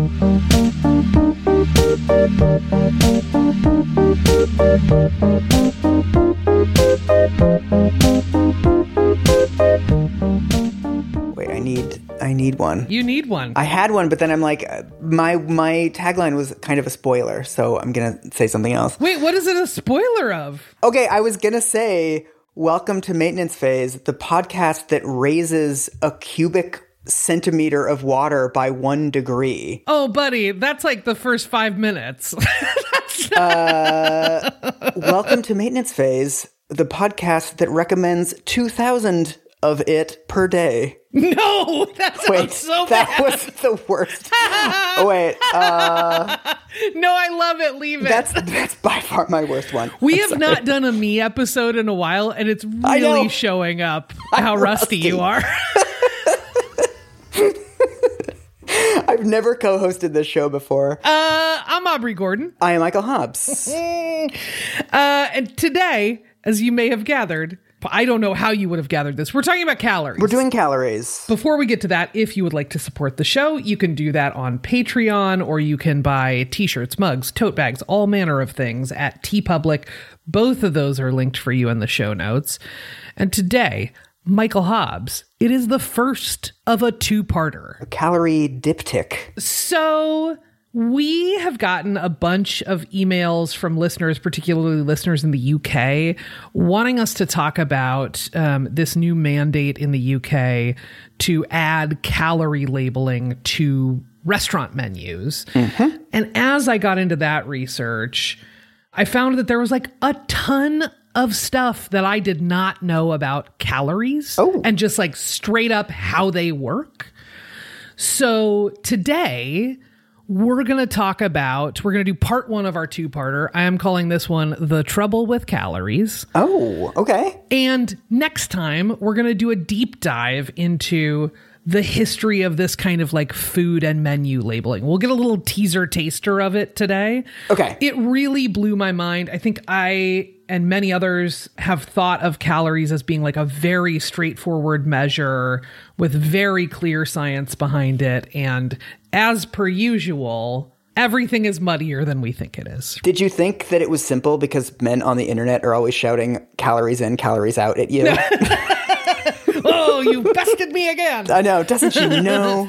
Wait, I need I need one. You need one. I had one, but then I'm like, uh, my my tagline was kind of a spoiler, so I'm gonna say something else. Wait, what is it a spoiler of? Okay, I was gonna say, welcome to maintenance phase, the podcast that raises a cubic centimeter of water by one degree. Oh, buddy, that's like the first five minutes. welcome to maintenance phase, the podcast that recommends two thousand of it per day. no, that Wait, so that bad. was the worst. oh, wait, uh, no, I love it. Leave it. that's that's by far my worst one. we I'm have sorry. not done a me episode in a while, and it's really showing up how rusty, rusty. you are. I've never co-hosted this show before. Uh, I'm Aubrey Gordon. I am Michael Hobbs. Uh, and today, as you may have gathered, I don't know how you would have gathered this. We're talking about calories. We're doing calories. Before we get to that, if you would like to support the show, you can do that on Patreon or you can buy t shirts, mugs, tote bags, all manner of things at TeePublic. Both of those are linked for you in the show notes. And today, Michael Hobbs, it is the first of a two parter. Calorie diptych. So we have gotten a bunch of emails from listeners, particularly listeners in the UK, wanting us to talk about um, this new mandate in the UK to add calorie labeling to restaurant menus. And as I got into that research, I found that there was like a ton of stuff that I did not know about calories Oh. and just like straight up how they work. So today we're going to talk about, we're going to do part one of our two parter. I am calling this one The Trouble with Calories. Oh, okay. And next time we're going to do a deep dive into the history of this kind of like food and menu labeling. We'll get a little teaser taster of it today. Okay. It really blew my mind. I think I and many others have thought of calories as being like a very straightforward measure with very clear science behind it. And as per usual, everything is muddier than we think it is. Did you think that it was simple because men on the internet are always shouting calories in, calories out at you? oh, you bested me again. I know. Doesn't she know?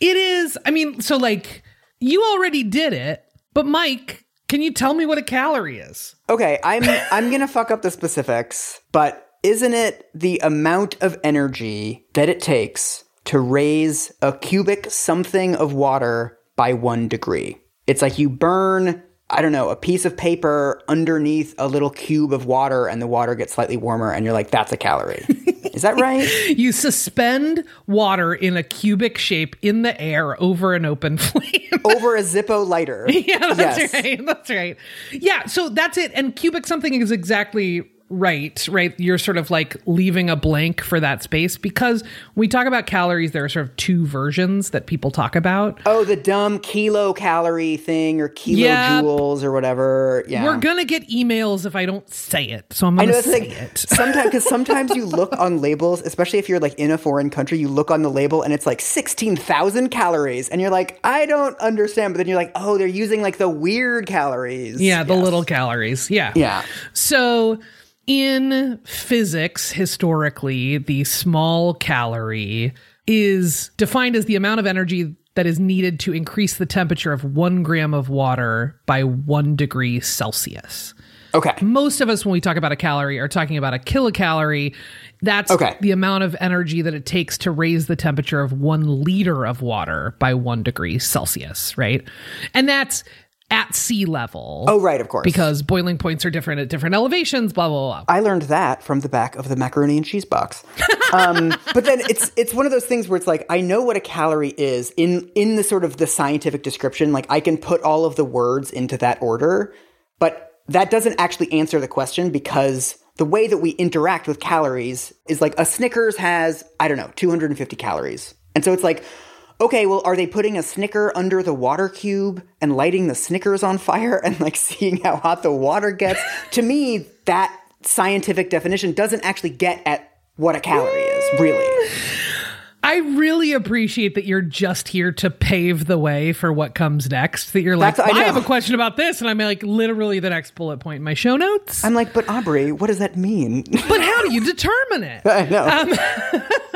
It is. I mean, so like you already did it, but Mike, can you tell me what a calorie is? Okay, I'm I'm gonna fuck up the specifics, but isn't it the amount of energy that it takes to raise a cubic something of water by one degree? It's like you burn, I don't know, a piece of paper underneath a little cube of water and the water gets slightly warmer and you're like, that's a calorie. Is that right? You suspend water in a cubic shape in the air over an open flame. Over a Zippo lighter. yeah, that's Yes. right. That's right. Yeah, so that's it. And cubic something is exactly right, right? You're sort of like leaving a blank for that space because we talk about calories, there are sort of two versions that people talk about. Oh, the dumb kilocalorie thing or kilojoules or whatever. Yeah. We're gonna get emails if I don't say it, so I'm gonna know say like it. sometimes because sometimes you look on labels, especially if you're like in a foreign country, you look on the label and it's like sixteen thousand calories, and you're like, I don't understand. But then you're like, oh, they're using like the weird calories. Yeah, the Yes. little calories. Yeah. Yeah. So in physics, historically, the small calorie is defined as the amount of energy that is needed to increase the temperature of one gram of water by one degree Celsius. Okay. Most of us, when we talk about a calorie, are talking about a kilocalorie. That's Okay. the amount of energy that it takes to raise the temperature of one liter of water by one degree Celsius, right? And that's at sea level. Oh, right, of course. Because boiling points are different at different elevations, blah, blah, blah. I learned that from the back of the macaroni and cheese box. Um, but then it's it's one of those things where it's like I know what a calorie is in in the sort of the scientific description. Like I can put all of the words into that order, but that doesn't actually answer the question because the way that we interact with calories is like a Snickers has I don't know 250 calories, and so it's like. Okay, well, are they putting a Snicker under the water cube and lighting the Snickers on fire and like seeing how hot the water gets? to me, that scientific definition doesn't actually get at what a calorie is, really. I, really appreciate that you're just here to pave the way for what comes next. That you're like, I I, have a question about this, and I'm like, literally the next bullet point in my show notes. I'm like, but Aubrey, what does that mean? but how do you determine it? I know. Um,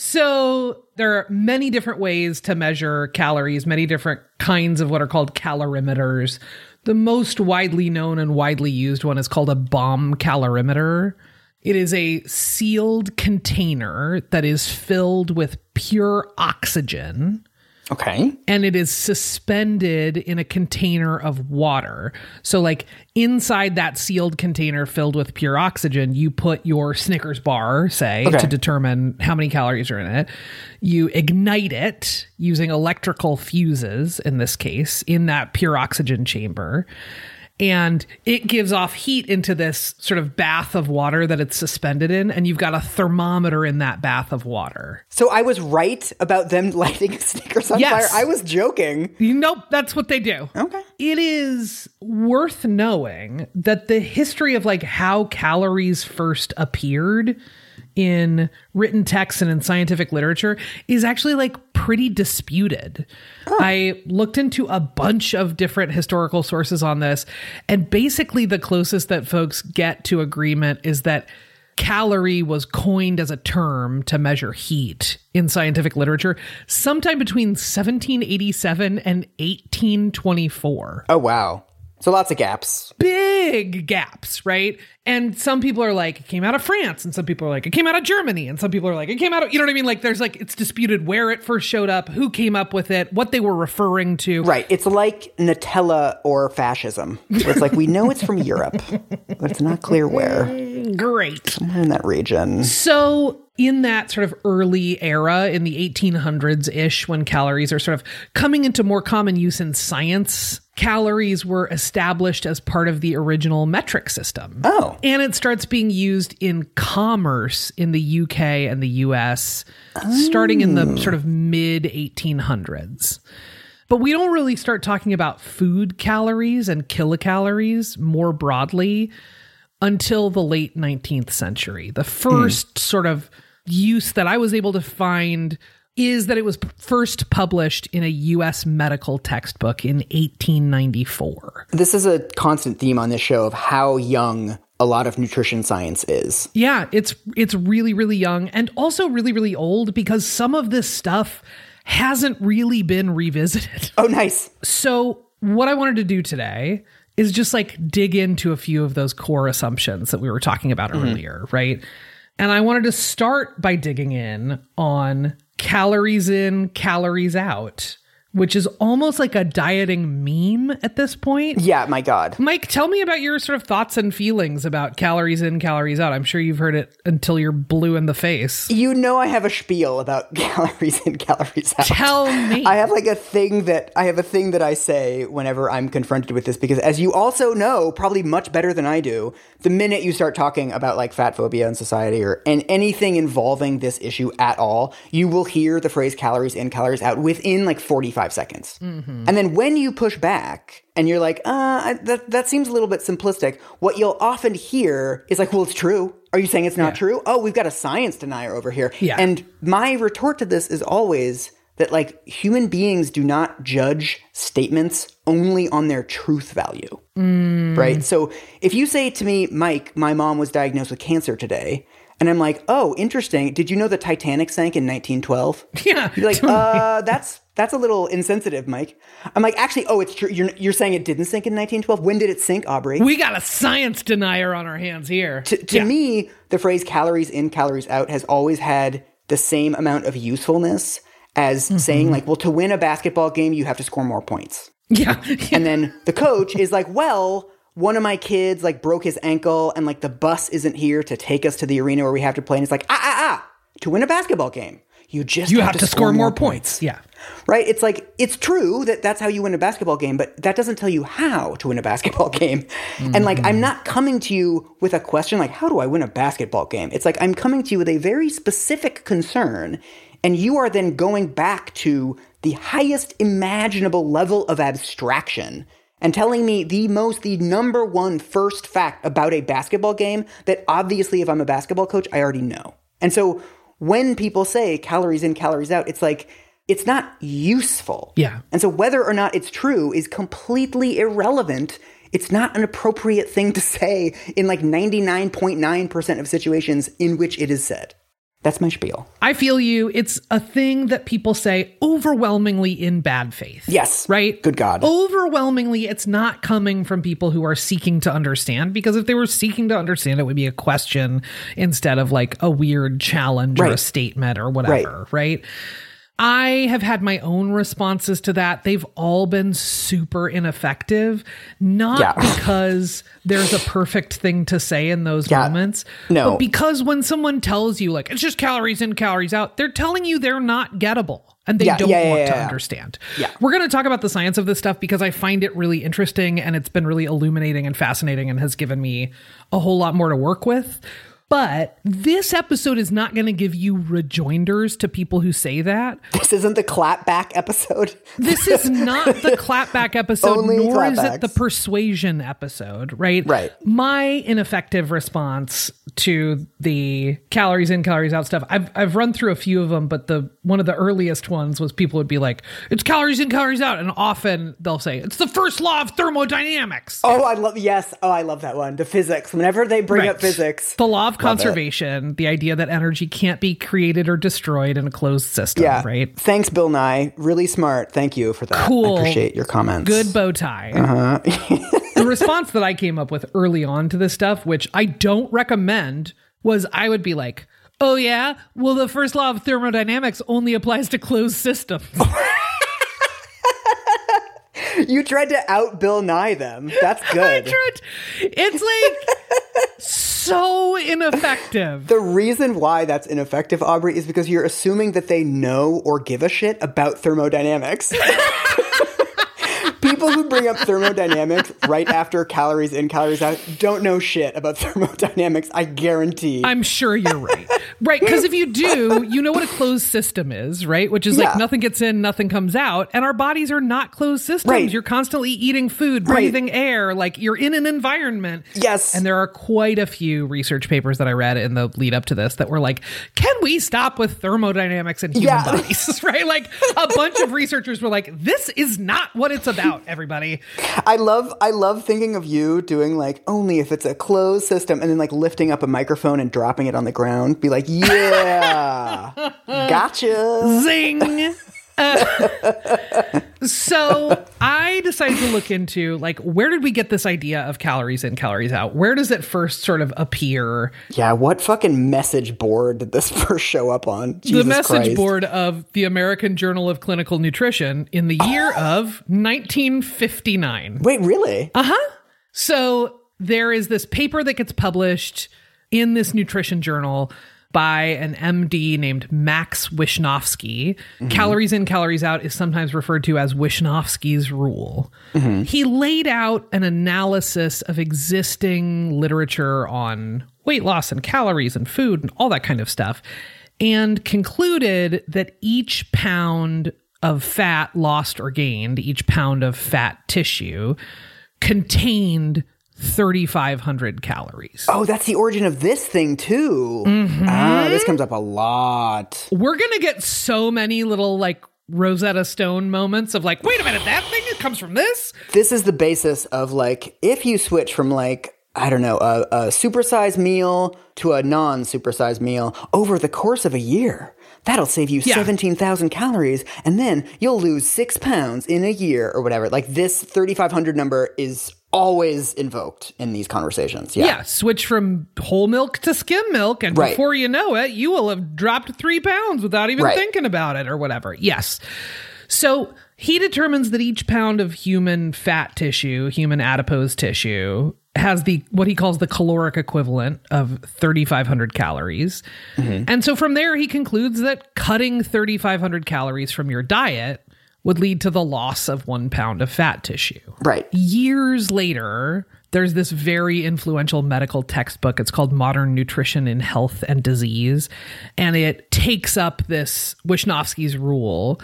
So there are many different ways to measure calories, many different kinds of what are called calorimeters. The most widely known and widely used one is called a bomb calorimeter. It is a sealed container that is filled with pure oxygen okay. and it is suspended in a container of water. So, like inside that sealed container filled with pure oxygen, you put your Snickers bar, say, Okay. to determine how many calories are in it. You ignite it using electrical fuses, in this case, in that pure oxygen chamber. And it gives off heat into this sort of bath of water that it's suspended in, and you've got a thermometer in that bath of water. So I was right about them lighting a Snickers on Yes. fire. I was joking. Nope, that's what they do. Okay. It is worth knowing that the history of like how calories first appeared in written texts and in scientific literature is actually like pretty disputed. I looked into a bunch of different historical sources on this, and basically the closest that folks get to agreement is that calorie was coined as a term to measure heat in scientific literature sometime between 1787 and 1824 Oh wow. So lots of gaps. big gaps, right? And some people are like, it came out of France, and some people are like, it came out of Germany, and some people are like, it came out of, you know what I mean? Like, there's like, it's disputed where it first showed up, who came up with it, what they were referring to. Right. It's like Nutella or fascism. It's like we know it's from Europe, but it's not clear where. Great. Somewhere in that region. So, in that sort of early era, in the 1800s ish, when calories are sort of coming into more common use in science, calories were established as part of the original metric system. Oh. And it starts being used in commerce in the UK and the US starting in the oh. sort of mid 1800s. But we don't really start talking about food calories and kilocalories more broadly until the late 19th century. The first sort of use that I was able to find is that it was first published in a US medical textbook in 1894. This is a constant theme on this show of how young a lot of nutrition science is. Yeah, it's it's really really young and also really really old because some of this stuff hasn't really been revisited. Oh, nice. So, what I wanted to do today is just like dig into a few of those core assumptions that we were talking about mm-hmm. earlier, right? And I wanted to start by digging in on calories in, calories out, which is almost like a dieting meme at this point. Yeah, my God. Mike, tell me about your sort of thoughts and feelings about calories in, calories out. I'm sure you've heard it until you're blue in the face. You know I have a spiel about calories in, calories out. Tell me. I have like a thing that I have a thing that I say whenever I'm confronted with this because as you also know, probably much better than I do, the minute you start talking about like fat phobia in society or and anything involving this issue at all, you will hear the phrase calories in, calories out within like 45 seconds. And then when you push back and you're like, uh, that, that seems a little bit simplistic, what you'll often hear is like, well, it's true. Are you saying it's not true? Oh, we've got a science denier over here. Yeah. And my retort to this is always that like human beings do not judge statements only on their truth value. Right? So if you say to me, Mike, my mom was diagnosed with cancer today, and I'm like, "Oh, interesting. Did you know the Titanic sank in 1912?" Yeah. You're like, "Uh, that's that's a little insensitive, Mike." I'm like, "Actually, oh, it's true. You're you're saying it didn't sink in 1912? When did it sink, Aubrey?" we got a science denier on our hands here. to, to me, the phrase calories in, calories out has always had the same amount of usefulness as saying, like, well, to win a basketball game, you have to score more points. yeah. And then the coach is like, well, one of my kids like broke his ankle and like the bus isn't here to take us to the arena where we have to play. And it's like, ah, ah, ah, to win a basketball game, you just you have, to, score, more points. Yeah. right? It's like it's true that that's how you win a basketball game, but that doesn't tell you how to win a basketball game. And like I'm not coming to you with a question like how do I win a basketball game? It's like I'm coming to you with a very specific concern and you are then going back to the highest imaginable level of abstraction and telling me the most the number one first fact about a basketball game that obviously if I'm a basketball coach I already know. And so when people say calories in, calories out, it's like, it's not useful. Yeah. And so whether or not it's true is completely irrelevant. It's not an appropriate thing to say in like 99.9% of situations in which it is said. That's my spiel. I feel you. It's a thing that people say overwhelmingly in bad faith. Yes. Right? Good God. Overwhelmingly, it's not coming from people who are seeking to understand because if they were seeking to understand, it would be a question instead of like a weird challenge or a statement or whatever. Right. I have had my own responses to that. They've all been super ineffective, not Yeah. because there's a perfect thing to say in those Yeah. moments, No. but because when someone tells you, like, it's just calories in, calories out, they're telling you they're not gettable and they Yeah, don't want to understand. Yeah. We're going to talk about the science of this stuff because I find it really interesting and it's been really illuminating and fascinating and has given me a whole lot more to work with. But this episode is not going to give you rejoinders to people who say that. This isn't the clapback episode. This is not the clapback episode, Only nor is it the persuasion episode, right? Right. My ineffective response to the calories in, calories out stuff. I've I've run through a few of them, but the one of the earliest ones was people would be like, "It's calories in, calories out," and often they'll say, "It's the first law of thermodynamics." Oh, I love yes. Oh, I love that one. The physics. Whenever they bring up physics. The law of conservation, the idea that energy can't be created or destroyed in a closed system, Yeah. right? Thanks, Bill Nye. Really smart. Thank you for that. Cool. I appreciate your comments. Good bow tie. Uh-huh. the response that I came up with early on to this stuff, which I don't recommend, was I would be like, oh, yeah? Well, the first law of thermodynamics only applies to closed systems. You tried to out Bill Nye them. That's good. tried- it's like so ineffective. The reason why that's ineffective, Aubrey, is because you're assuming that they know or give a shit about thermodynamics. People who bring up thermodynamics right after calories in, calories out don't know shit about thermodynamics, I guarantee. I'm sure you're right. Right. Because if you do, you know what a closed system is, right? Which is like nothing gets in, nothing comes out. And our bodies are not closed systems. Right. You're constantly eating food, Right. breathing air. Like you're in an environment. yes. And there are quite a few research papers that I read in the lead up to this that were like, can we stop with thermodynamics in human Yeah. bodies? right? Like a bunch of researchers were like, this is not what it's about, everybody. I love I love thinking of you doing like only if it's a closed system and then like lifting up a microphone and dropping it on the ground. Be like, yeah, gotcha. Zing. Uh, so I decided to look into like where did we get this idea of calories in, calories out? Where does it first sort of appear? Yeah, what fucking message board did this first show up on? Jesus the message Christ. board of the American Journal of Clinical Nutrition in the year of 1959. Wait, really? Uh-huh. So there is this paper that gets published in this nutrition journal by an MD named Max Wishnofsky. Mm-hmm. Calories in, calories out is sometimes referred to as Wishnofsky's rule. Mm-hmm. He laid out an analysis of existing literature on weight loss and calories and food and all that kind of stuff and concluded that each pound of fat lost or gained, each pound of fat tissue, contained 3,500 calories. Oh, that's the origin of this thing too. Ah, this comes up a lot. We're going to get so many little like Rosetta Stone moments of like, wait a minute, that thing it comes from this? This is the basis of like if you switch from like I don't know a, a supersized meal to a non-supersized meal over the course of a year. That'll save you Yeah. 17,000 calories and then you'll lose six pounds in a year or whatever. Like this 3,500 number is always invoked in these conversations. Yeah. Yeah, switch from whole milk to skim milk, and Right. before you know it, you will have dropped three pounds without even Right. thinking about it or whatever. Yes. So he determines that each pound of human fat tissue, human adipose tissue, has the what he calls the caloric equivalent of 3500 calories. Mm-hmm. And so from there he concludes that cutting 3500 calories from your diet would lead to the loss of 1 pound of fat tissue Right. years later, there's this very influential medical textbook. It's called Modern Nutrition in Health and Disease. And it takes up this Wishnofsky's rule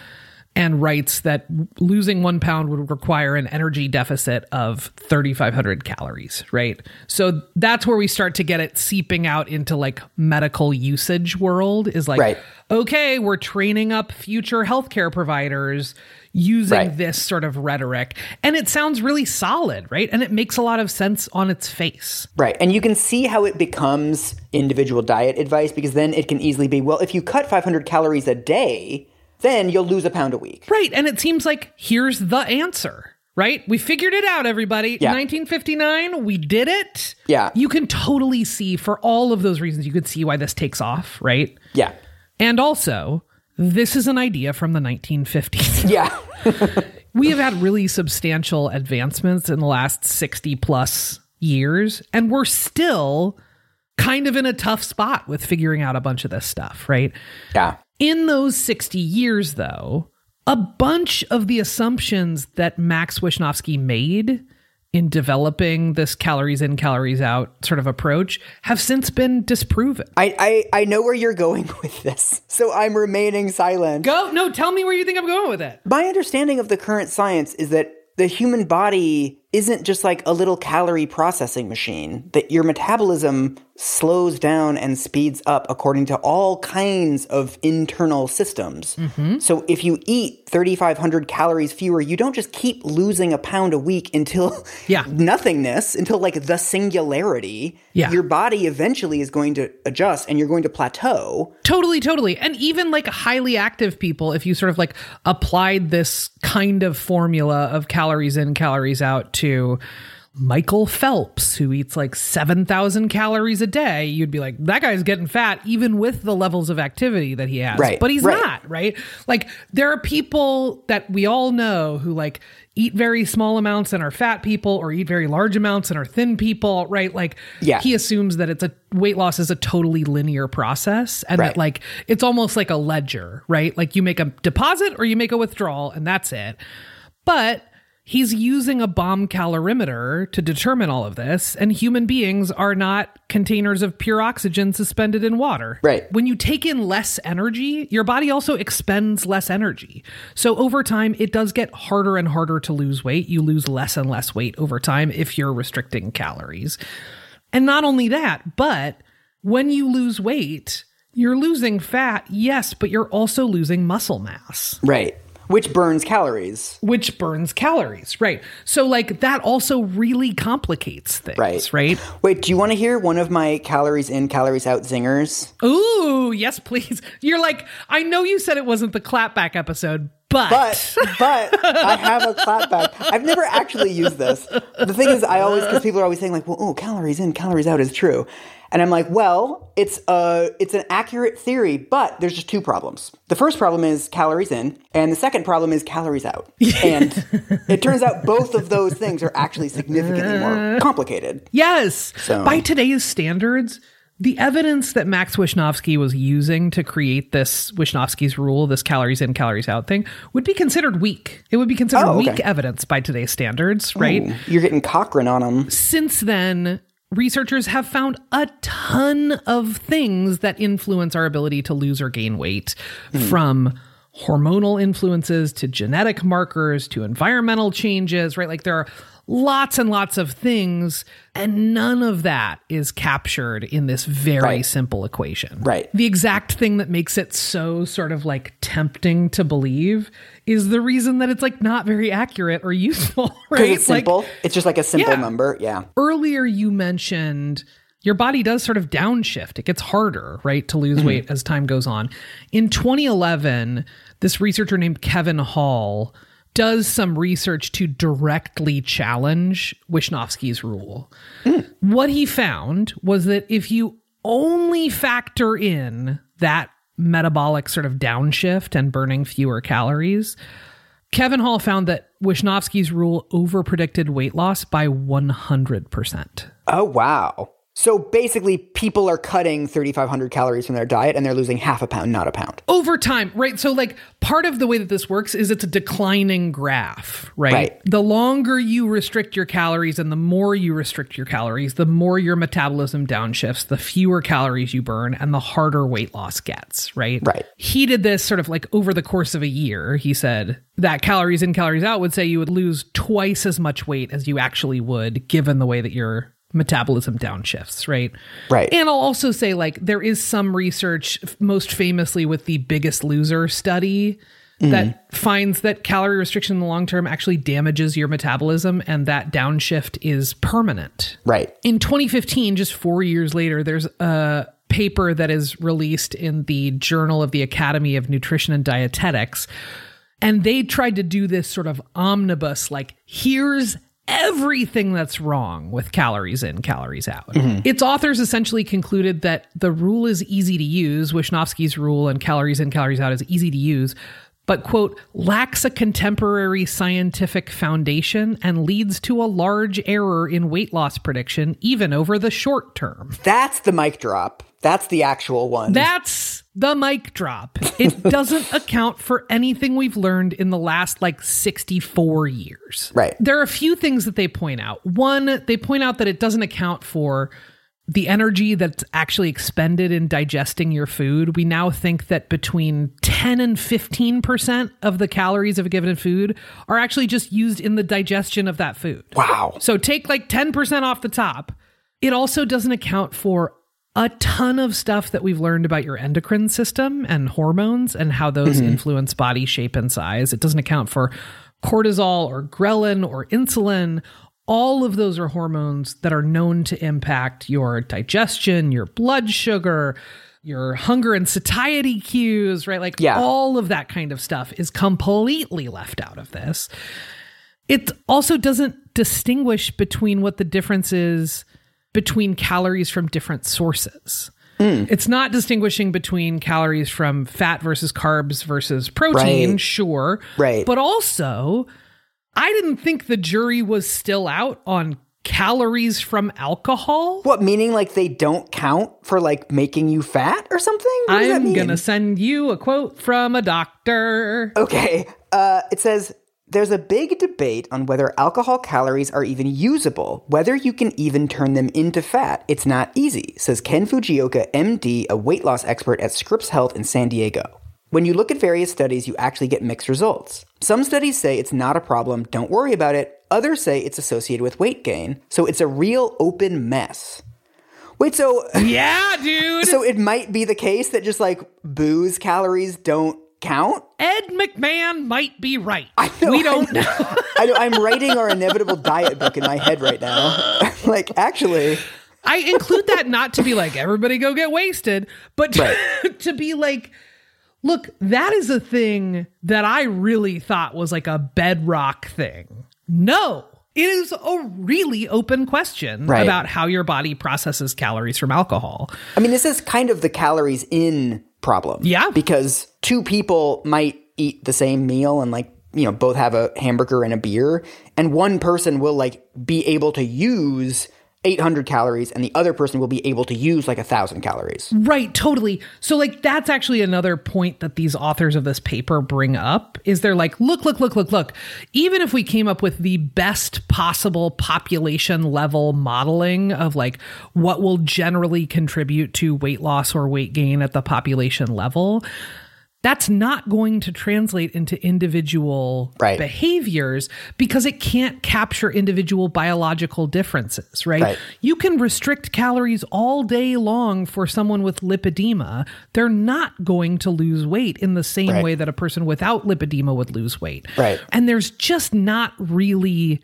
and writes that losing one pound would require an energy deficit of 3,500 calories, right? So that's where we start to get it seeping out into like medical usage world is like, Right. okay, we're training up future healthcare providers using Right. this sort of rhetoric. And it sounds really solid, right? And it makes a lot of sense on its face. Right. And you can see how it becomes individual diet advice because then it can easily be well, if you cut 500 calories a day, then you'll lose a pound a week. Right. And it seems like here's the answer, right? We figured it out, everybody. Yeah. 1959, we did it. Yeah. You can totally see, for all of those reasons, you could see why this takes off, right? Yeah. And also, this is an idea from the 1950s. Yeah. we have had really substantial advancements in the last 60 plus years, and we're still kind of in a tough spot with figuring out a bunch of this stuff, right? yeah. In those 60 years, though, a bunch of the assumptions that Max Wishnofsky made in developing this calories in, calories out sort of approach have since been disproven. I, I, I know where you're going with this, so I'm remaining silent. Go, no, tell me where you think I'm going with it. My understanding of the current science is that the human body isn't just like a little calorie processing machine, that your metabolism slows down and speeds up according to all kinds of internal systems. Mm-hmm. So if you eat 3,500 calories fewer, you don't just keep losing a pound a week until Yeah. nothingness, until like the singularity. Yeah. Your body eventually is going to adjust and you're going to plateau. Totally, totally. And even like highly active people, if you sort of like applied this kind of formula of calories in, calories out to Michael Phelps, who eats like 7,000 calories a day, you'd be like, that guy's getting fat, even with the levels of activity that he has. Right, But he's right. not, right? Like, there are people that we all know who like eat very small amounts and are fat people, or eat very large amounts and are thin people, right? Like, Yeah. he assumes that it's a weight loss is a totally linear process and Right. that like it's almost like a ledger, right? Like you make a deposit or you make a withdrawal and that's it. But he's using a bomb calorimeter to determine all of this and human beings are not containers of pure oxygen suspended in water. Right. When you take in less energy, your body also expends less energy. So over time it does get harder and harder to lose weight. You lose less and less weight over time if you're restricting calories. And not only that, but when you lose weight, you're losing fat, yes, but you're also losing muscle mass, Right. Which burns calories. which burns calories, right? So, like, that also really complicates things, Right. right? Wait, do you want to hear one of my calories in, calories out zingers? Ooh, yes, please. You're like, I know you said it wasn't the clapback episode, but, But but I have a clapback. I've never actually used this. The thing is, I always because people are always saying like, "Well, oh, calories in, calories out is true," and I'm like, "Well, it's a it's an accurate theory, but there's just two problems. The first problem is calories in, and the second problem is calories out. And it turns out both of those things are actually significantly more complicated. yes, So- by today's standards, the evidence that Max Wishnofsky was using to create this Wishnofsky's rule, this calories in, calories out thing, would be considered weak. It would be considered Oh, okay. weak evidence by today's standards, right? Ooh, You're getting Cochrane on them. since then, researchers have found a ton of things that influence our ability to lose or gain weight hmm. from hormonal influences to genetic markers to environmental changes, right? Like there are lots and lots of things, and none of that is captured in this very Right. simple equation. Right. The exact thing that makes it so sort of like tempting to believe is the reason that it's like not very accurate or useful, right? It's Like, simple. it's just like a simple Yeah. number. Yeah. earlier you mentioned your body does sort of downshift. It gets harder, right, to lose mm-hmm. weight as time goes on. In 2011, this researcher named Kevin Hall does some research to directly challenge Wishnofsky's rule. What he found was that if you only factor in that metabolic sort of downshift and burning fewer calories, Kevin Hall found that Wishnofsky's rule overpredicted weight loss by 100%. Oh wow. So basically, people are cutting 3,500 calories from their diet and they're losing half a pound, not a pound. over time, right? So, like, part of the way that this works is it's a declining graph, right? Right. The longer you restrict your calories and the more you restrict your calories, the more your metabolism downshifts, the fewer calories you burn, and the harder weight loss gets, right? Right. He did this sort of like over the course of a year. He said that calories in, calories out would say you would lose twice as much weight as you actually would, given the way that your metabolism downshifts, right? Right. And I'll also say, like, there is some research, most famously with the Biggest Loser study, that finds that calorie restriction in the long term actually damages your metabolism and that downshift is permanent. Right. In 2015, just four years later, there's a paper that is released in the Journal of the Academy of Nutrition and Dietetics. And they tried to do this sort of omnibus, like, here's everything that's wrong with calories in, calories out. Its authors essentially concluded that the rule is easy to use, Wishnofsky's rule and calories in, calories out is easy to use, but, quote, lacks a contemporary scientific foundation and leads to a large error in weight loss prediction, even over the short term. That's the mic drop. That's the actual one. That's the mic drop. It doesn't account for anything we've learned in the last like 64 years. Right. There are a few things that they point out. One, they point out that it doesn't account for the energy that's actually expended in digesting your food. We now think that between 10 and 15% of the calories of a given food are actually just used in the digestion of that food. wow. So take like 10% off the top. It also doesn't account for a ton of stuff that we've learned about your endocrine system and hormones and how those mm-hmm. influence body shape and size. It doesn't account for cortisol or ghrelin or insulin. All of those are hormones that are known to impact your digestion, your blood sugar, your hunger and satiety cues, right? Like Yeah. all of that kind of stuff is completely left out of this. It also doesn't distinguish between what the difference is between calories from different sources. It's not distinguishing between calories from fat versus carbs versus protein, Right. sure. Right. But also, I didn't think the jury was still out on calories from alcohol. What meaning like they don't count for like making you fat or something? What I'm going to send you a quote from a doctor. Okay. Uh, it says there's a big debate on whether alcohol calories are even usable, whether you can even turn them into fat. It's not easy, says Ken Fujioka, MD, a weight loss expert at Scripps Health in San Diego. When you look at various studies, you actually get mixed results. Some studies say it's not a problem, don't worry about it. Others say it's associated with weight gain, so it's a real open mess. Wait, so Yeah, dude. so it might be the case that just like booze calories don't count? Ed McMahon might be right. know, we don't know. I know, I'm writing our inevitable diet book in my head right now. like, actually, I include that not to be like everybody go get wasted, but to, to be like, look, that is a thing that I really thought was like a bedrock thing. No, it is a really open question Right. about how your body processes calories from alcohol. I mean, this is kind of the calories in problem. Yeah. Because two people might eat the same meal and like, you know, both have a hamburger and a beer, and one person will like be able to use 800 calories and the other person will be able to use like a thousand calories. Right, totally. So like that's actually another point that these authors of this paper bring up is they're like, look, look, look, look, look. Even if we came up with the best possible population level modeling of like what will generally contribute to weight loss or weight gain at the population level, that's not going to translate into individual Right. behaviors because it can't capture individual biological differences, right? Right. You can restrict calories all day long for someone with lipedema. They're not going to lose weight in the same Right. way that a person without lipedema would lose weight. Right. And there's just not really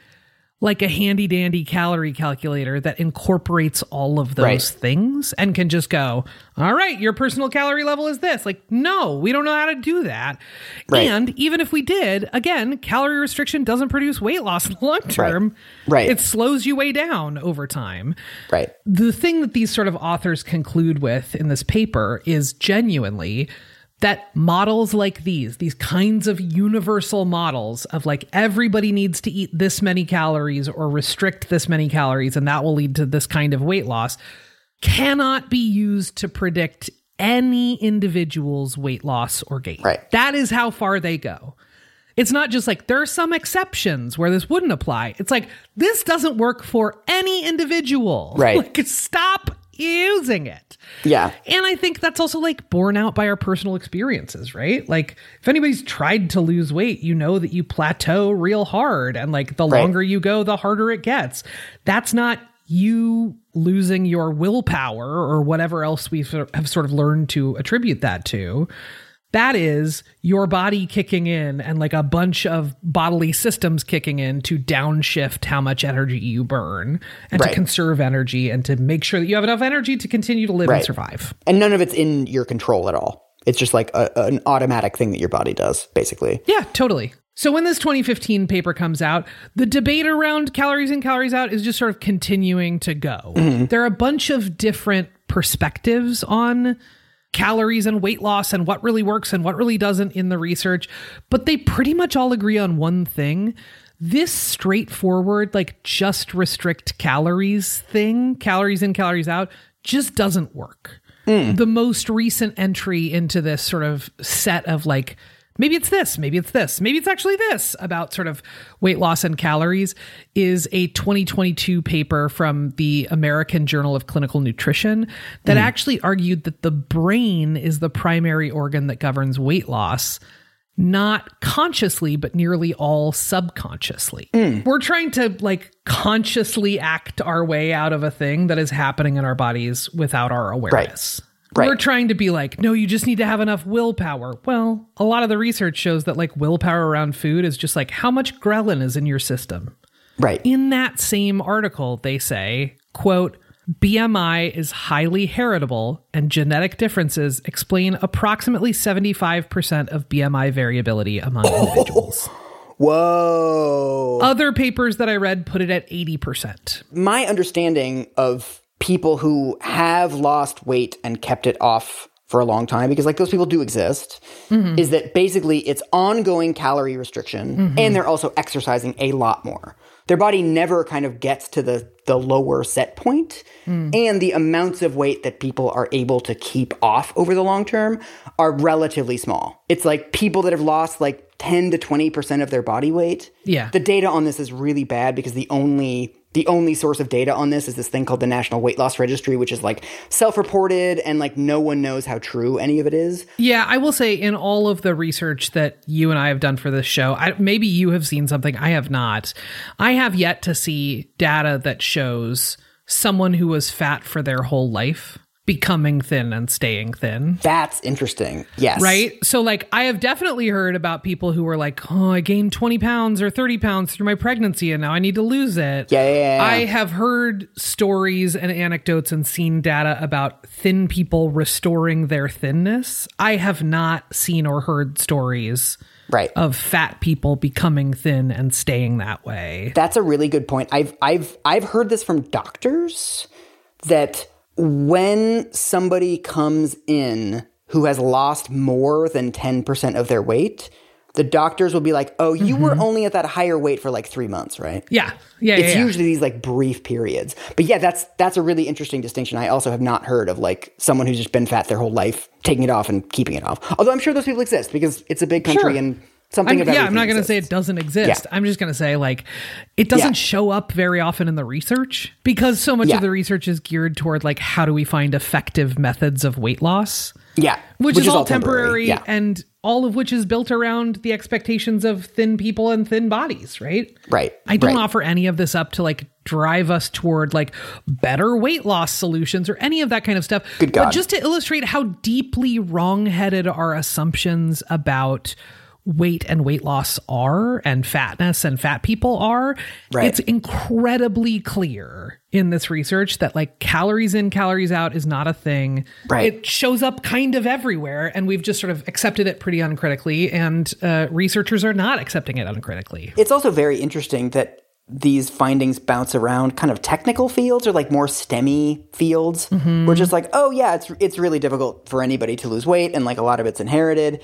like a handy dandy calorie calculator that incorporates all of those Right. things and can just go, all right, your personal calorie level is this. Like, no, we don't know how to do that. Right. And even if we did, again, calorie restriction doesn't produce weight loss in the long term. Right. It slows you way down over time. Right. The thing that these sort of authors conclude with in this paper is genuinely that models like these, these kinds of universal models of like everybody needs to eat this many calories or restrict this many calories, and that will lead to this kind of weight loss, cannot be used to predict any individual's weight loss or gain. Right. That is how far they go. It's not just like there are some exceptions where this wouldn't apply. It's like this doesn't work for any individual. Right. Like stop using it. Yeah. And I think that's also like borne out by our personal experiences, right? Like if anybody's tried to lose weight, you know that you plateau real hard and like the Right. longer you go, the harder it gets. That's not you losing your willpower or whatever else we have sort of learned to attribute that to. That is your body kicking in and like a bunch of bodily systems kicking in to downshift how much energy you burn and to conserve energy and to make sure that you have enough energy to continue to live and survive. And none of it's in your control at all. It's just like a, an automatic thing that your body does, basically. Yeah, totally. So when this 2015 paper comes out, the debate around calories in, calories out is just sort of continuing to go. Mm-hmm. There are a bunch of different perspectives on calories and weight loss and what really works and what really doesn't in the research, but they pretty much all agree on one thing. This straightforward, like just restrict calories thing, calories in, calories out, just doesn't work. Hmm. The most recent entry into this sort of set of like, maybe it's this, maybe it's this, maybe it's actually this about sort of weight loss and calories is a 2022 paper from the American Journal of Clinical Nutrition that hmm. actually argued that the brain is the primary organ that governs weight loss. Not consciously, but nearly all subconsciously. Hmm. We're trying to like consciously act our way out of a thing that is happening in our bodies without our awareness. Right. We're trying to be like, no, you just need to have enough willpower. Well, a lot of the research shows that like willpower around food is just like how much ghrelin is in your system. Right. In that same article, they say, quote, BMI is highly heritable and genetic differences explain approximately 75% of BMI variability among individuals. Whoa. Other papers that I read put it at 80%. My understanding of people who have lost weight and kept it off for a long time, because like those people do exist, mm-hmm. is that basically it's ongoing calorie restriction mm-hmm. and they're also exercising a lot more. Their body never kind of gets to the, the lower set point, mm. and the amounts of weight that people are able to keep off over the long term are relatively small. It's like people that have lost like 10 to 20% of their body weight. Yeah. The data on this is really bad because the only the only source of data on this is this thing called the National Weight Loss Registry, which is like self-reported and like no one knows how true any of it is. Yeah, I will say in all of the research that you and I have done for this show, I, maybe you have seen something I have not. I have yet to see data that shows someone who was fat for their whole life becoming thin and staying thin. That's interesting. Yes. Right. So, like, I have definitely heard about people who were like, oh, I gained 20 pounds or 30 pounds through my pregnancy and now I need to lose it. Yeah, yeah, yeah, yeah. I have heard stories and anecdotes and seen data about thin people restoring their thinness. I have not seen or heard stories Right. of fat people becoming thin and staying that way. That's a really good point. I've I've I've heard this from doctors that when somebody comes in who has lost more than 10% of their weight, the doctors will be like, "Oh, you were mm-hmm. only at that higher weight for like 3 months, right?" Yeah. Yeah. It's yeah, yeah. usually these like brief periods. But yeah, that's that's a really interesting distinction. I also have not heard of like someone who's just been fat their whole life taking it off and keeping it off. Although I'm sure those people exist because it's a big country Sure. and something I'm, yeah, I'm not going to say it doesn't exist. Yeah. I'm just going to say like it doesn't Yeah. show up very often in the research because so much Yeah. of the research is geared toward like how do we find effective methods of weight loss, Yeah. which, is, all temporary, Yeah. and all of which is built around the expectations of thin people and thin bodies, right? Right. I don't right. offer any of this up to like drive us toward like better weight loss solutions or any of that kind of stuff. Good But just to illustrate how deeply wrong-headed our assumptions about weight and weight loss are and fatness and fat people are, Right. it's incredibly clear in this research that like calories in, calories out is not a thing. Right. It shows up kind of everywhere and we've just sort of accepted it pretty uncritically and uh, researchers are not accepting it uncritically. It's also very interesting that these findings bounce around kind of technical fields or like more STEMmy fields. We're just like, oh yeah, it's it's really difficult for anybody to lose weight, and like a lot of it's inherited.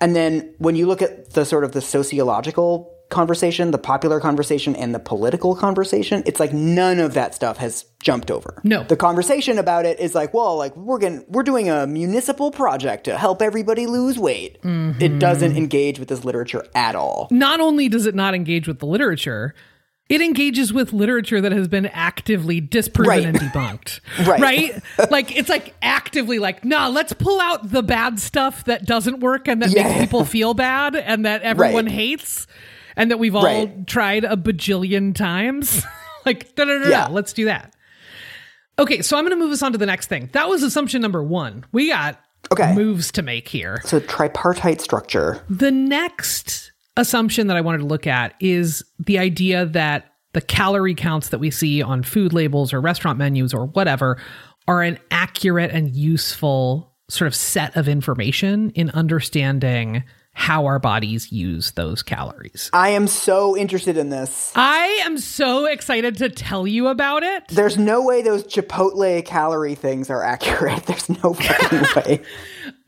And then when you look at the sort of the sociological conversation, the popular conversation, and the political conversation, it's like none of that stuff has jumped over. No. the conversation about it is like, well, like we're going we're doing a municipal project to help everybody lose weight. It mm-hmm. doesn't engage with this literature at all. Not only does it not engage with the literature, it engages with literature that has been actively disproven Right. and debunked. Right. Like it's like actively like, nah, let's pull out the bad stuff that doesn't work and that Yeah. makes people feel bad and that everyone Right. hates and that we've all Right. tried a bajillion times. like, da da Yeah. da, let's do that. Okay, so I'm going to move us on to the next thing. That was assumption number one. We got Okay. moves to make here. So tripartite structure. The next assumption that I wanted to look at is the idea that the calorie counts that we see on food labels or restaurant menus or whatever are an accurate and useful sort of set of information in understanding how our bodies use those calories. I am so interested in this. I am so excited to tell you about it. There's no way those Chipotle calorie things are accurate. There's no fucking way.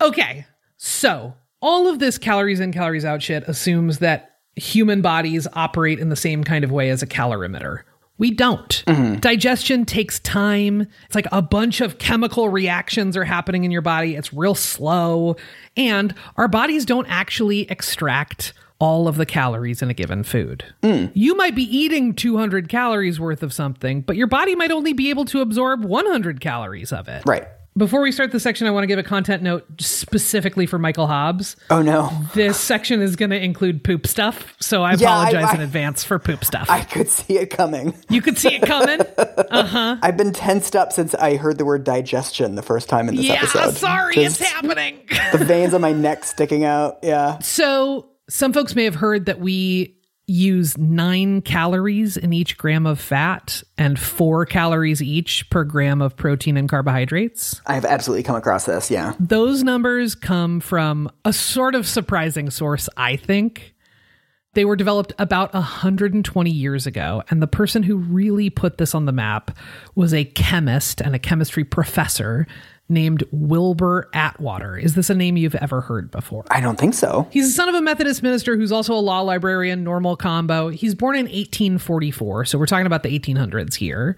Okay, so all of this calories in, calories out shit assumes that human bodies operate in the same kind of way as a calorimeter. We don't. Mm-hmm. Digestion takes time. It's like a bunch of chemical reactions are happening in your body. It's real slow. And our bodies don't actually extract all of the calories in a given food. Mm. You might be eating 200 calories worth of something, but your body might only be able to absorb 100 calories of it. Right. Before we start the section, I want to give a content note specifically for Michael Hobbs. Oh no. This section is going to include poop stuff, so I Yeah, I- apologize I- in advance for poop stuff. I could see it coming. you could see it coming. Uh huh. I've been tensed up since I heard the word digestion the first time in this yeah, episode. sorry, Just it's happening. the veins on my neck sticking out. Yeah. so, some folks may have heard that we use nine calories in each gram of fat and four calories each per gram of protein and carbohydrates. I have absolutely come across this. Yeah. Those numbers come from a sort of surprising source, I think. They were developed about 120 years ago, and the person who really put this on the map was a chemist and a chemistry professor named Wilbur Atwater. Is this a name you've ever heard before? I don't think so. He's the son of a Methodist minister who's also a law librarian, normal combo. He's born in 1844, so we're talking about the 1800s here.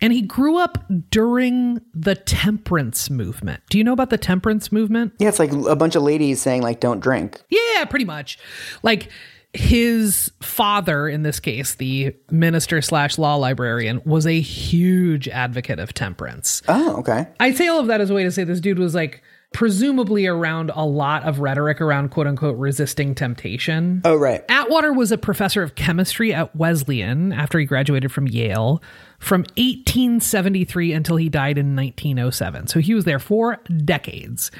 And he grew up during the temperance movement. Do you know about the temperance movement? Yeah, it's like a bunch of ladies saying like don't drink. Yeah, pretty much. Like his father, in this case, the minister slash law librarian, was a huge advocate of temperance. Oh, okay. I say all of that as a way to say this dude was like presumably around a lot of rhetoric around quote unquote resisting temptation. Oh, right. Atwater was a professor of chemistry at Wesleyan after he graduated from Yale from 1873 until he died in 1907. So he was there for decades.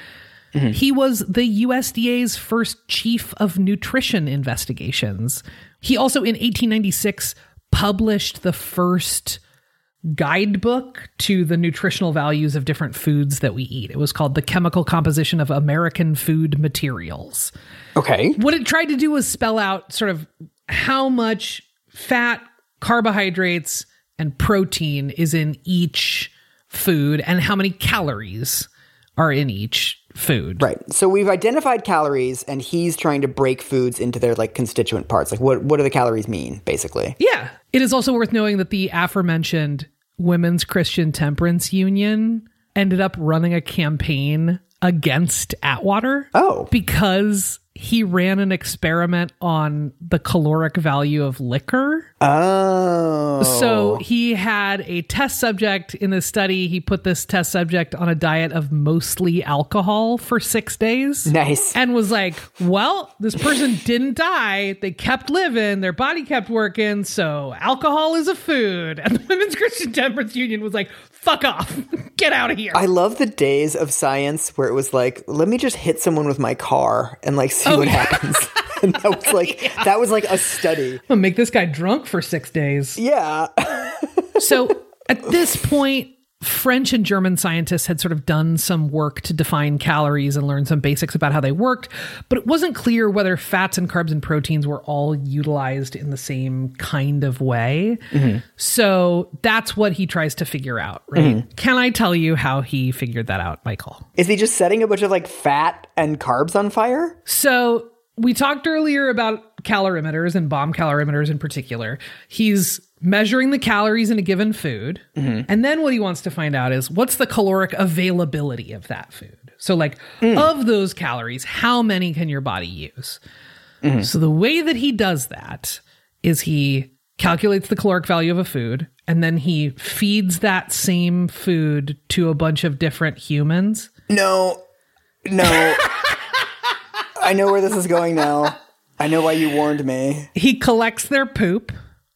Mm-hmm. He was the USDA's first chief of nutrition investigations. He also, in 1896, published the first guidebook to the nutritional values of different foods that we eat. It was called The Chemical Composition of American Food Materials. Okay. What it tried to do was spell out sort of how much fat, carbohydrates, and protein is in each food and how many calories are in each food. Right. So we've identified calories and he's trying to break foods into their like constituent parts. Like what what do the calories mean, basically? Yeah. It is also worth knowing that the aforementioned Women's Christian Temperance Union ended up running a campaign against Atwater. Oh. Because he ran an experiment on the caloric value of liquor. Oh. So he had a test subject in this study. He put this test subject on a diet of mostly alcohol for six days. nice. And was like, well, this person didn't die. They kept living. Their body kept working. So alcohol is a food. And the Women's Christian Temperance Union was like, fuck off. Get out of here. I love the days of science where it was like, let me just hit someone with my car and like see what Oh, yeah. happens. and that was like that was like a study. I'm gonna make this guy drunk for six days. Yeah. So at this point, French and German scientists had sort of done some work to define calories and learn some basics about how they worked, but it wasn't clear whether fats and carbs and proteins were all utilized in the same kind of way. Mm-hmm. So that's what he tries to figure out, right? Mm-hmm. Can I tell you how he figured that out, Michael? Is he just setting a bunch of like fat and carbs on fire? So we talked earlier about calorimeters and bomb calorimeters in particular. He's measuring the calories in a given food. Mm-hmm. And then what he wants to find out is what's the caloric availability of that food? So, like, mm. of those calories, how many can your body use? Mm-hmm. So, the way that he does that is he calculates the caloric value of a food and then he feeds that same food to a bunch of different humans. No, no. I know where this is going now. I know why you warned me. he collects their poop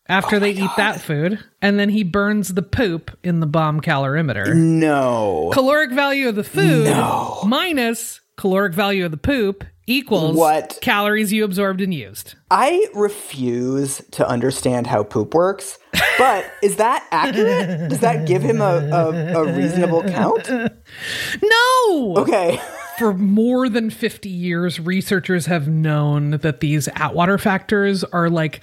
after oh they eat that food, and then he burns the poop in the bomb calorimeter. No. Caloric value of the food minus caloric value of the poop equals What? calories you absorbed and used. I refuse to understand how poop works, but is that accurate? Does that give him a, a, a reasonable count? No! Okay. For more than 50 years, researchers have known that these Atwater factors are like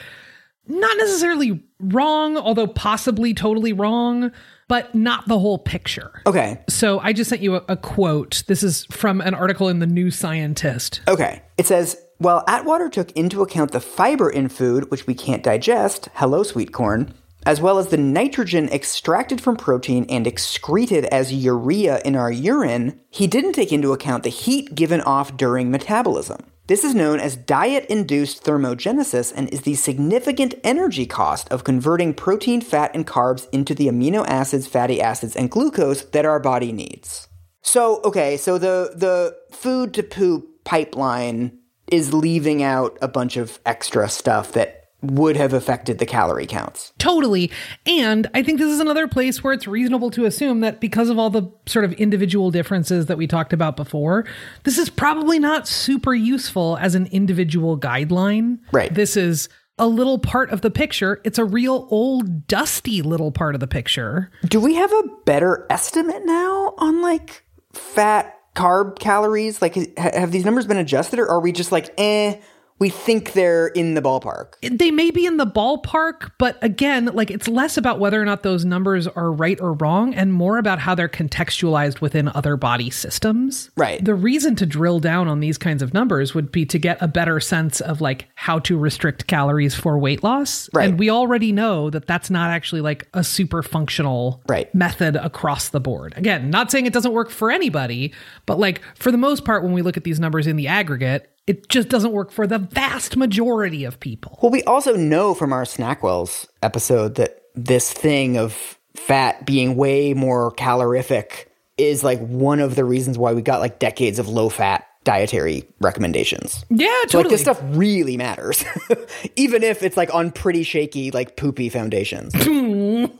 not necessarily wrong, although possibly totally wrong, but not the whole picture. Okay. So I just sent you a, a quote. This is from an article in the New Scientist. Okay. It says, while Atwater took into account the fiber in food, which we can't digest, hello, sweet corn, as well as the nitrogen extracted from protein and excreted as urea in our urine, he didn't take into account the heat given off during metabolism. This is known as diet induced thermogenesis and is the significant energy cost of converting protein, fat, and carbs into the amino acids, fatty acids, and glucose that our body needs. So, okay, so the, the food to poop pipeline is leaving out a bunch of extra stuff that would have affected the calorie counts. Totally. And I think this is another place where it's reasonable to assume that because of all the sort of individual differences that we talked about before, this is probably not super useful as an individual guideline. Right. This is a little part of the picture. It's a real old, dusty little part of the picture. Do we have a better estimate now on like fat, carb calories? Like, ha- have these numbers been adjusted or are we just like, eh, we think they're in the ballpark? they may be in the ballpark, but again, like it's less about whether or not those numbers are right or wrong and more about how they're contextualized within other body systems. Right. The reason to drill down on these kinds of numbers would be to get a better sense of like how to restrict calories for weight loss. Right. And we already know that that's not actually like a super functional Right. method across the board. Again, not saying it doesn't work for anybody, but like for the most part, when we look at these numbers in the aggregate, it just doesn't work for the vast majority of people. Well, we also know from our Snackwells episode that this thing of fat being way more calorific is like one of the reasons why we got like decades of low fat dietary recommendations. Yeah, So like totally. this stuff really matters, even if it's like on pretty shaky, like poopy foundations.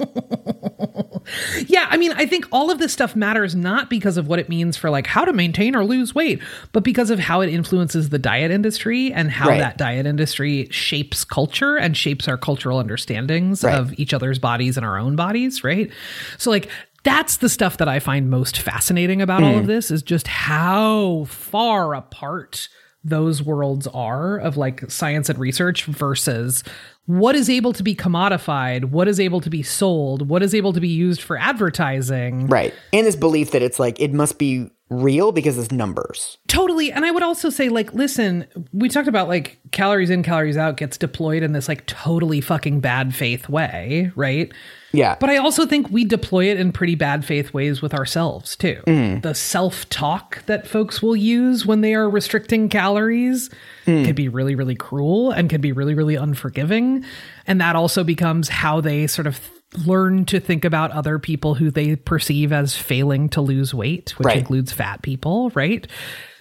Yeah, I mean, I think all of this stuff matters not because of what it means for like how to maintain or lose weight, but because of how it influences the diet industry and how Right. that diet industry shapes culture and shapes our cultural understandings Right. of each other's bodies and our own bodies, right? So like that's the stuff that I find most fascinating about all of hmm. this is just how far apart those worlds are of like science and research versus what is able to be commodified, what is able to be sold, what is able to be used for advertising. right. And this belief that it's like, it must be real because it's numbers. Totally. And I would also say, like, listen, we talked about like calories in, calories out gets deployed in this like totally fucking bad faith way, right? Yeah. But I also think we deploy it in pretty bad faith ways with ourselves too. Mm. The self talk that folks will use when they are restricting calories mm. can be really, really cruel and can be really, really unforgiving. And that also becomes how they sort of learn to think about other people who they perceive as failing to lose weight, which Right. includes fat people, right?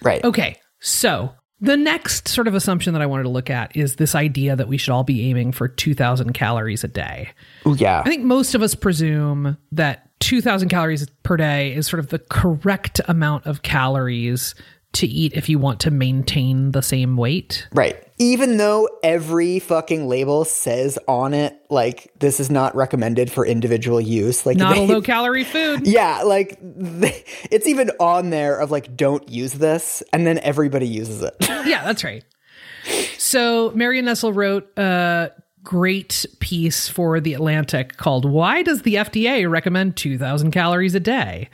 right. Okay, so the next sort of assumption that I wanted to look at is this idea that we should all be aiming for 2,000 calories a day. Ooh, yeah. I think most of us presume that 2,000 calories per day is sort of the correct amount of calories to eat if you want to maintain the same weight. Right. Even though every fucking label says on it, like, this is not recommended for individual use. Like, Not a low calorie food. Yeah, like, they, it's even on there of like, don't use this. And then everybody uses it. yeah, that's right. So Marion Nestle wrote a great piece for The Atlantic called Why Does the FDA Recommend 2,000 Calories a Day?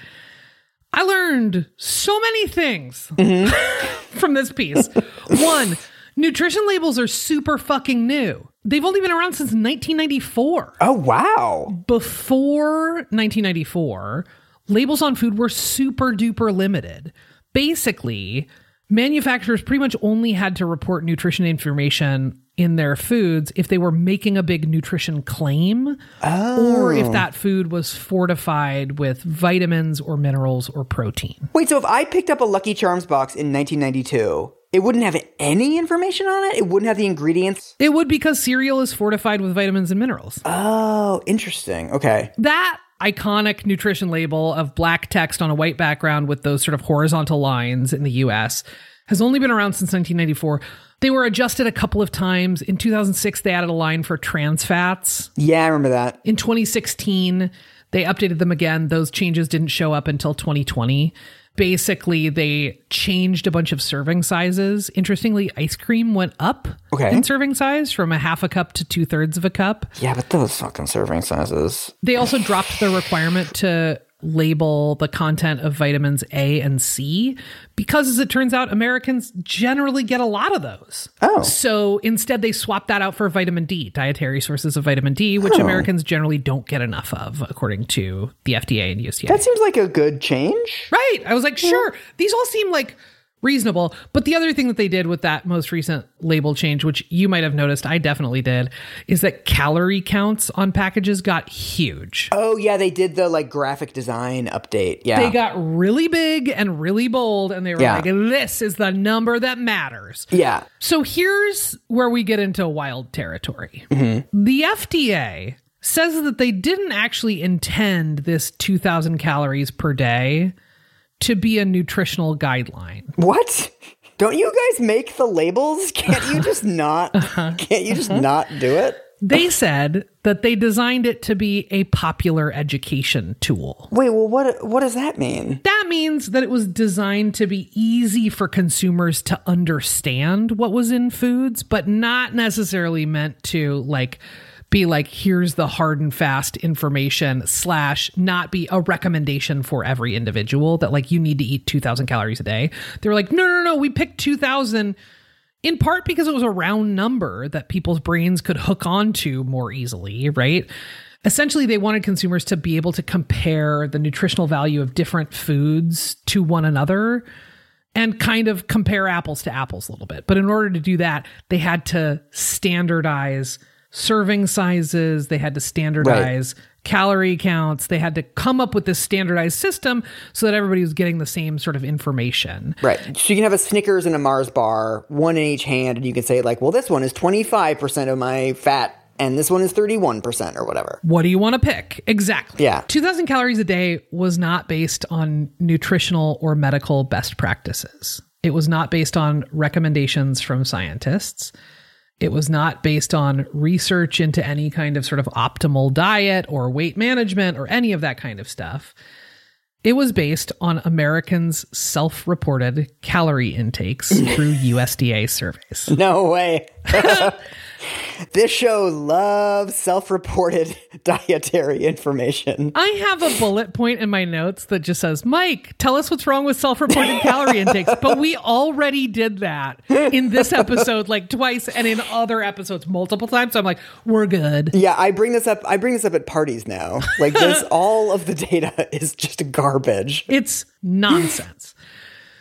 I learned so many things from this piece. One, nutrition labels are super fucking new. They've only been around since 1994. oh, wow. Before 1994, labels on food were super duper limited. Basically, manufacturers pretty much only had to report nutrition information in their foods if they were making a big nutrition claim or if oh. that food was fortified with vitamins or minerals or protein. Wait, so if I picked up a Lucky Charms box in 1992, it wouldn't have any information on it? It wouldn't have the ingredients? It would because cereal is fortified with vitamins and minerals. Oh, interesting. Okay. that iconic nutrition label of black text on a white background with those sort of horizontal lines in the US has only been around since 1994. They were adjusted a couple of times. In 2006, they added a line for trans fats. Yeah, I remember that. In 2016, they updated them again. Those changes didn't show up until 2020. Basically, they changed a bunch of serving sizes. Interestingly, ice cream went up Okay. in serving size from a half a cup to two thirds of a cup. Yeah, but those fucking serving sizes. They also dropped the requirement to label the content of vitamins A and C because, as it turns out, Americans generally get a lot of those. Oh. So instead, they swap that out for vitamin D, dietary sources of vitamin D, which oh. Americans generally don't get enough of, according to the FDA and USDA. That seems like a good change. Right. I was like, sure. These all seem like reasonable. But the other thing that they did with that most recent label change, which you might have noticed, I definitely did, is that calorie counts on packages got huge. Oh, yeah, they did the like graphic design update. Yeah. They got really big and really bold, and they were Yeah. like, this is the number that matters. yeah. So here's where we get into wild territory. Mm-hmm. The FDA says that they didn't actually intend this 2,000 calories per day to be a nutritional guideline. What? Don't you guys make the labels? Can't you just not? Uh-huh. Can't you just uh-huh. not do it? They said that they designed it to be a popular education tool. Wait, well, what? What does that mean? That means that it was designed to be easy for consumers to understand what was in foods, but not necessarily meant to like be like, here's the hard and fast information, slash, not be a recommendation for every individual that like you need to eat 2,000 calories a day. They were like, no, no, no, we picked 2,000 in part because it was a round number that people's brains could hook onto more easily, right? Essentially, they wanted consumers to be able to compare the nutritional value of different foods to one another and kind of compare apples to apples a little bit. But in order to do that, they had to standardize serving sizes, they had to standardize calorie counts, they had to come up with this standardized system so that everybody was getting the same sort of information. Right. So you can have a Snickers and a Mars bar, one in each hand, and you can say like, well, this one is twenty five percent of my fat, and this one is thirty one percent, or whatever. What do you want to pick? Exactly. Yeah. 2000 calories a day was not based on nutritional or medical best practices. It was not based on recommendations from scientists. It was not based on research into any kind of sort of optimal diet or weight management or any of that kind of stuff. It was based on Americans' self reported calorie intakes through USDA surveys. No way. this show loves self reported dietary information. I have a bullet point in my notes that just says, Mike, tell us what's wrong with self reported calorie intakes. But we already did that in this episode like twice and in other episodes multiple times. So I'm like, we're good. Yeah, I bring this up. I bring this up at parties now. Like this, all of the data is just garbage. It's nonsense.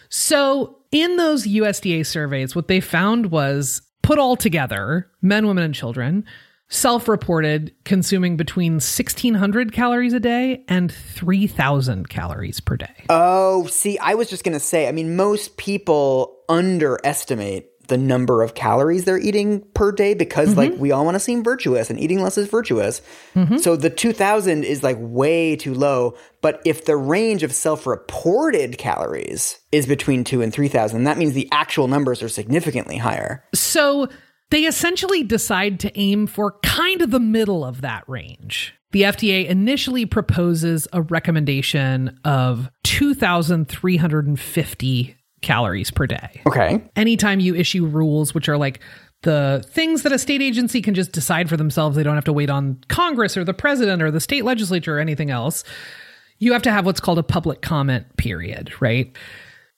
So, in those USDA surveys, what they found was put all together, men, women, and children, self reported consuming between 1,600 calories a day and 3,000 calories per day. Oh, see, I was just gonna say. I mean, most people underestimate the number of calories they're eating per day because mm-hmm. like we all want to seem virtuous and eating less is virtuous. Mm-hmm. So the 2000 is like way too low, but if the range of self-reported calories is between 2 and 3000, that means the actual numbers are significantly higher. So they essentially decide to aim for kind of the middle of that range. The FDA initially proposes a recommendation of 2,350 calories per day. Okay. Anytime you issue rules, which are like the things that a state agency can just decide for themselves, they don't have to wait on Congress or the president or the state legislature or anything else. You have to have what's called a public comment period, right?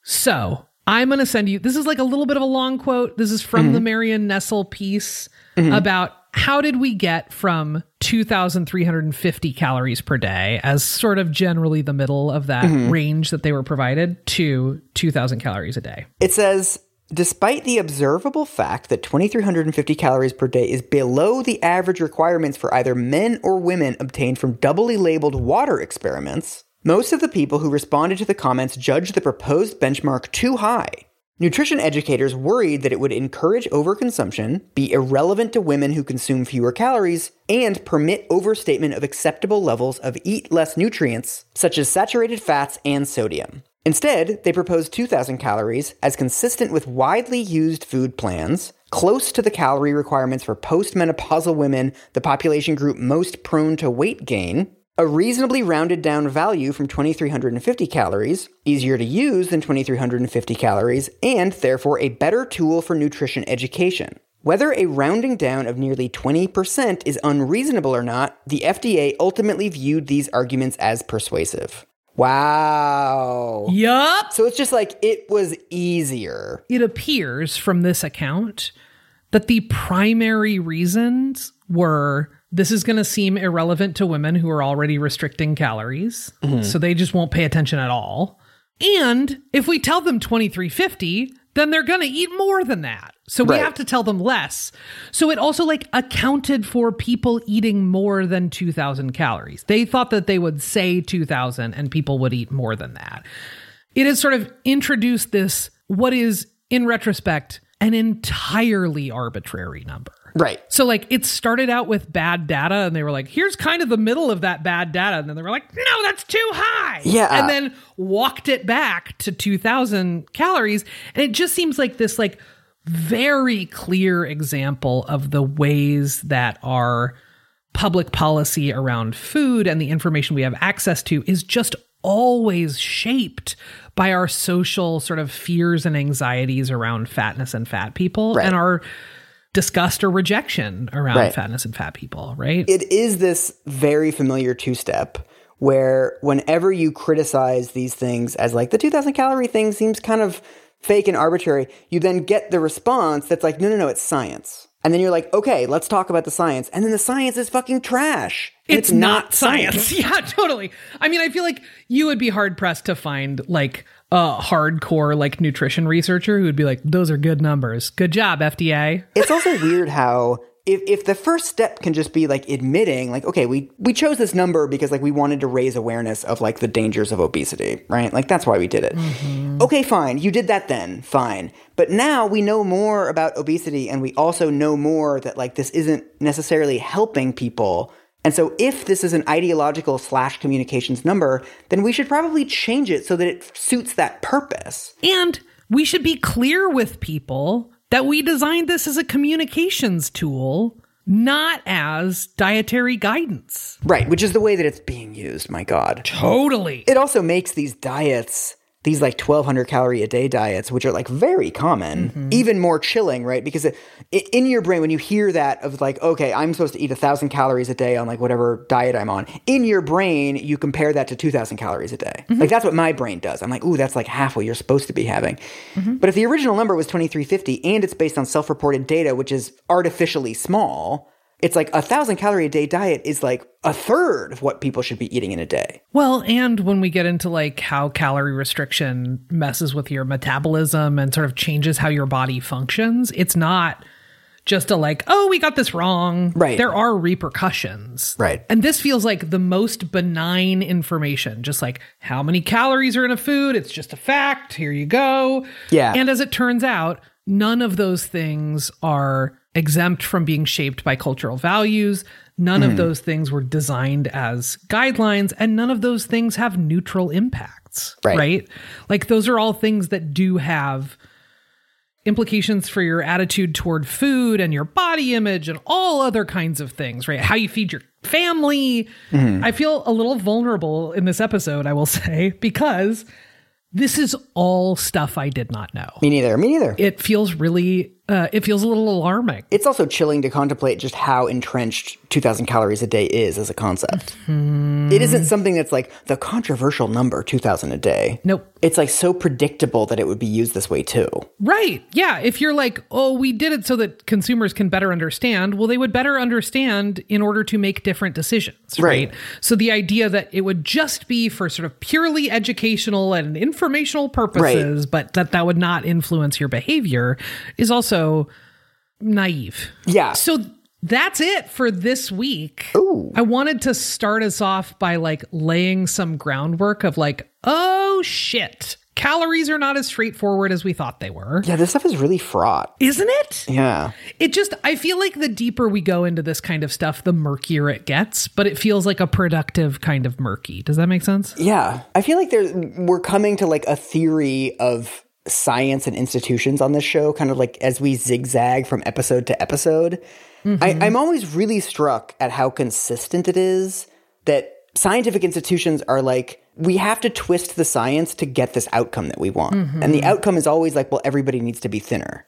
So I'm going to send you, this is like a little bit of a long quote. This is from mm-hmm. the Marion Nestle piece mm-hmm. about how did we get from 2,350 calories per day as sort of generally the middle of that mm-hmm. range that they were provided to 2,000 calories a day? It says, Despite the observable fact that 2,350 calories per day is below the average requirements for either men or women obtained from doubly labeled water experiments, most of the people who responded to the comments judged the proposed benchmark too high Nutrition educators worried that it would encourage overconsumption, be irrelevant to women who consume fewer calories, and permit overstatement of acceptable levels of eat less nutrients, such as saturated fats and sodium. Instead, they proposed 2,000 calories as consistent with widely used food plans, close to the calorie requirements for postmenopausal women, the population group most prone to weight gain, a reasonably rounded down value from 2350 calories, easier to use than 2350 calories, and therefore a better tool for nutrition education. Whether a rounding down of nearly 20% is unreasonable or not, the FDA ultimately viewed these arguments as persuasive. Wow. Yup. So it's just like it was easier. It appears from this account that the primary reasons were this is going to seem irrelevant to women who are already restricting calories. Mm-hmm. So they just won't pay attention at all. And if we tell them 2350, then they're going to eat more than that. So we right. have to tell them less. So it also like accounted for people eating more than 2000 calories. They thought that they would say 2000 and people would eat more than that. It has sort of introduced this what is in retrospect an entirely arbitrary number. Right. So like it started out with bad data and they were like, here's kind of the middle of that bad data. And then they were like, no, that's too high. Yeah. And then walked it back to 2000 calories. And it just seems like this like very clear example of the ways that our public policy around food and the information we have access to is just always shaped by our social sort of fears and anxieties around fatness and fat people right. and our disgust or rejection around right. fatness and fat people, right? It is this very familiar two step where whenever you criticize these things as like the 2000 calorie thing seems kind of fake and arbitrary, you then get the response that's like, no, no, no, it's science. And then you're like, okay, let's talk about the science. And then the science is fucking trash. It's, it's, not, not science. science. yeah, totally. I mean, I feel like you would be hard pressed to find like a hardcore like nutrition researcher who would be like, those are good numbers. Good job, FDA. It's also weird how if, if the first step can just be like admitting like okay we we chose this number because like we wanted to raise awareness of like the dangers of obesity right like that's why we did it mm-hmm. okay fine you did that then fine but now we know more about obesity and we also know more that like this isn't necessarily helping people and so if this is an ideological slash communications number then we should probably change it so that it suits that purpose and we should be clear with people that we designed this as a communications tool, not as dietary guidance. Right, which is the way that it's being used, my God. Totally. It also makes these diets these like 1200 calorie a day diets which are like very common mm-hmm. even more chilling right because it, it, in your brain when you hear that of like okay i'm supposed to eat a 1000 calories a day on like whatever diet i'm on in your brain you compare that to 2000 calories a day mm-hmm. like that's what my brain does i'm like ooh that's like half what you're supposed to be having mm-hmm. but if the original number was 2350 and it's based on self-reported data which is artificially small it's like a thousand calorie a day diet is like a third of what people should be eating in a day. Well, and when we get into like how calorie restriction messes with your metabolism and sort of changes how your body functions, it's not just a like, oh, we got this wrong. Right. There are repercussions. Right. And this feels like the most benign information, just like how many calories are in a food. It's just a fact. Here you go. Yeah. And as it turns out, none of those things are exempt from being shaped by cultural values. None Hmm. of those things were designed as guidelines, and none of those things have neutral impacts. Right. Like, those are all things that do have implications for your attitude toward food and your body image and all other kinds of things, right? How you feed your family. Mm-hmm. I feel a little vulnerable in this episode, I will say, because this is all stuff I did not know. Me neither. Me neither. It feels really, uh, it feels a little alarming. It's also chilling to contemplate just how entrenched 2,000 calories a day is as a concept. It isn't something that's like the controversial number 2,000 a day. Nope. It's like so predictable that it would be used this way too. Right. Yeah. If you're like, oh, we did it so that consumers can better understand, well, they would better understand in order to make different decisions. Right. Right. So the idea that it would just be for sort of purely educational and informational purposes, but that that would not influence your behavior is also naive. Yeah. So that's it for this week. Ooh. I wanted to start us off by like laying some groundwork of like, oh shit, calories are not as straightforward as we thought they were. Yeah, this stuff is really fraught. Isn't it? Yeah. It just, I feel like the deeper we go into this kind of stuff, the murkier it gets, but it feels like a productive kind of murky. Does that make sense? Yeah. I feel like there's we're coming to like a theory of science and institutions on this show, kind of like as we zigzag from episode to episode. I, mm-hmm. I'm always really struck at how consistent it is that scientific institutions are like, we have to twist the science to get this outcome that we want. And the mm-hmm. outcome is always like, well, everybody needs to be thinner.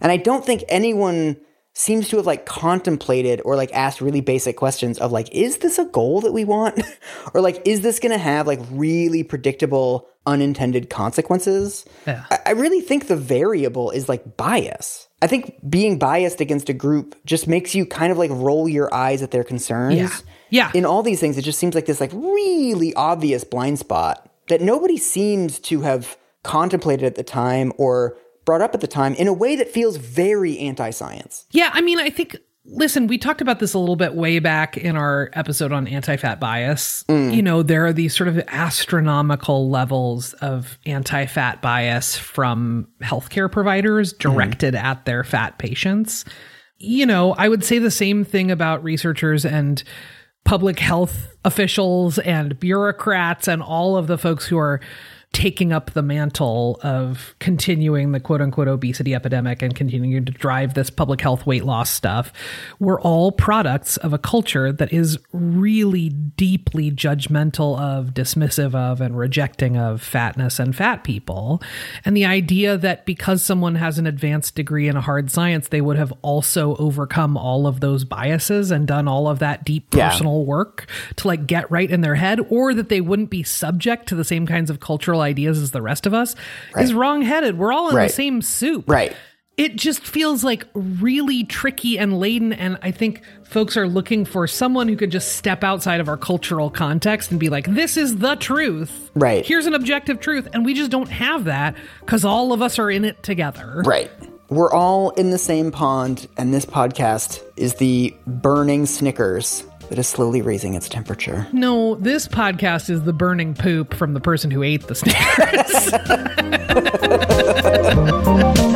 And I don't think anyone seems to have like contemplated or like asked really basic questions of like, is this a goal that we want? or like, is this going to have like really predictable unintended consequences? Yeah. I, I really think the variable is like bias. I think being biased against a group just makes you kind of like roll your eyes at their concerns. Yeah. Yeah. In all these things, it just seems like this like really obvious blind spot that nobody seems to have contemplated at the time or brought up at the time in a way that feels very anti-science. Yeah, I mean, I think listen, we talked about this a little bit way back in our episode on anti-fat bias. Mm. You know, there are these sort of astronomical levels of anti-fat bias from healthcare providers mm. directed at their fat patients. You know, I would say the same thing about researchers and public health officials and bureaucrats and all of the folks who are taking up the mantle of continuing the quote unquote obesity epidemic and continuing to drive this public health weight loss stuff. We're all products of a culture that is really deeply judgmental of, dismissive of, and rejecting of fatness and fat people. And the idea that because someone has an advanced degree in a hard science, they would have also overcome all of those biases and done all of that deep Yeah. personal work to like get right in their head, or that they wouldn't be subject to the same kinds of cultural ideas as the rest of us is wrong-headed. We're all in Right. the same soup. Right. It just feels like really tricky and laden. And I think folks are looking for someone who could just step outside of our cultural context and be like, this is the truth. Right. Here's an objective truth. And we just don't have that because all of us are in it together. Right. We're all in the same pond, and this podcast is the burning Snickers that is slowly raising its temperature. No, this podcast is the burning poop from the person who ate the Snickers.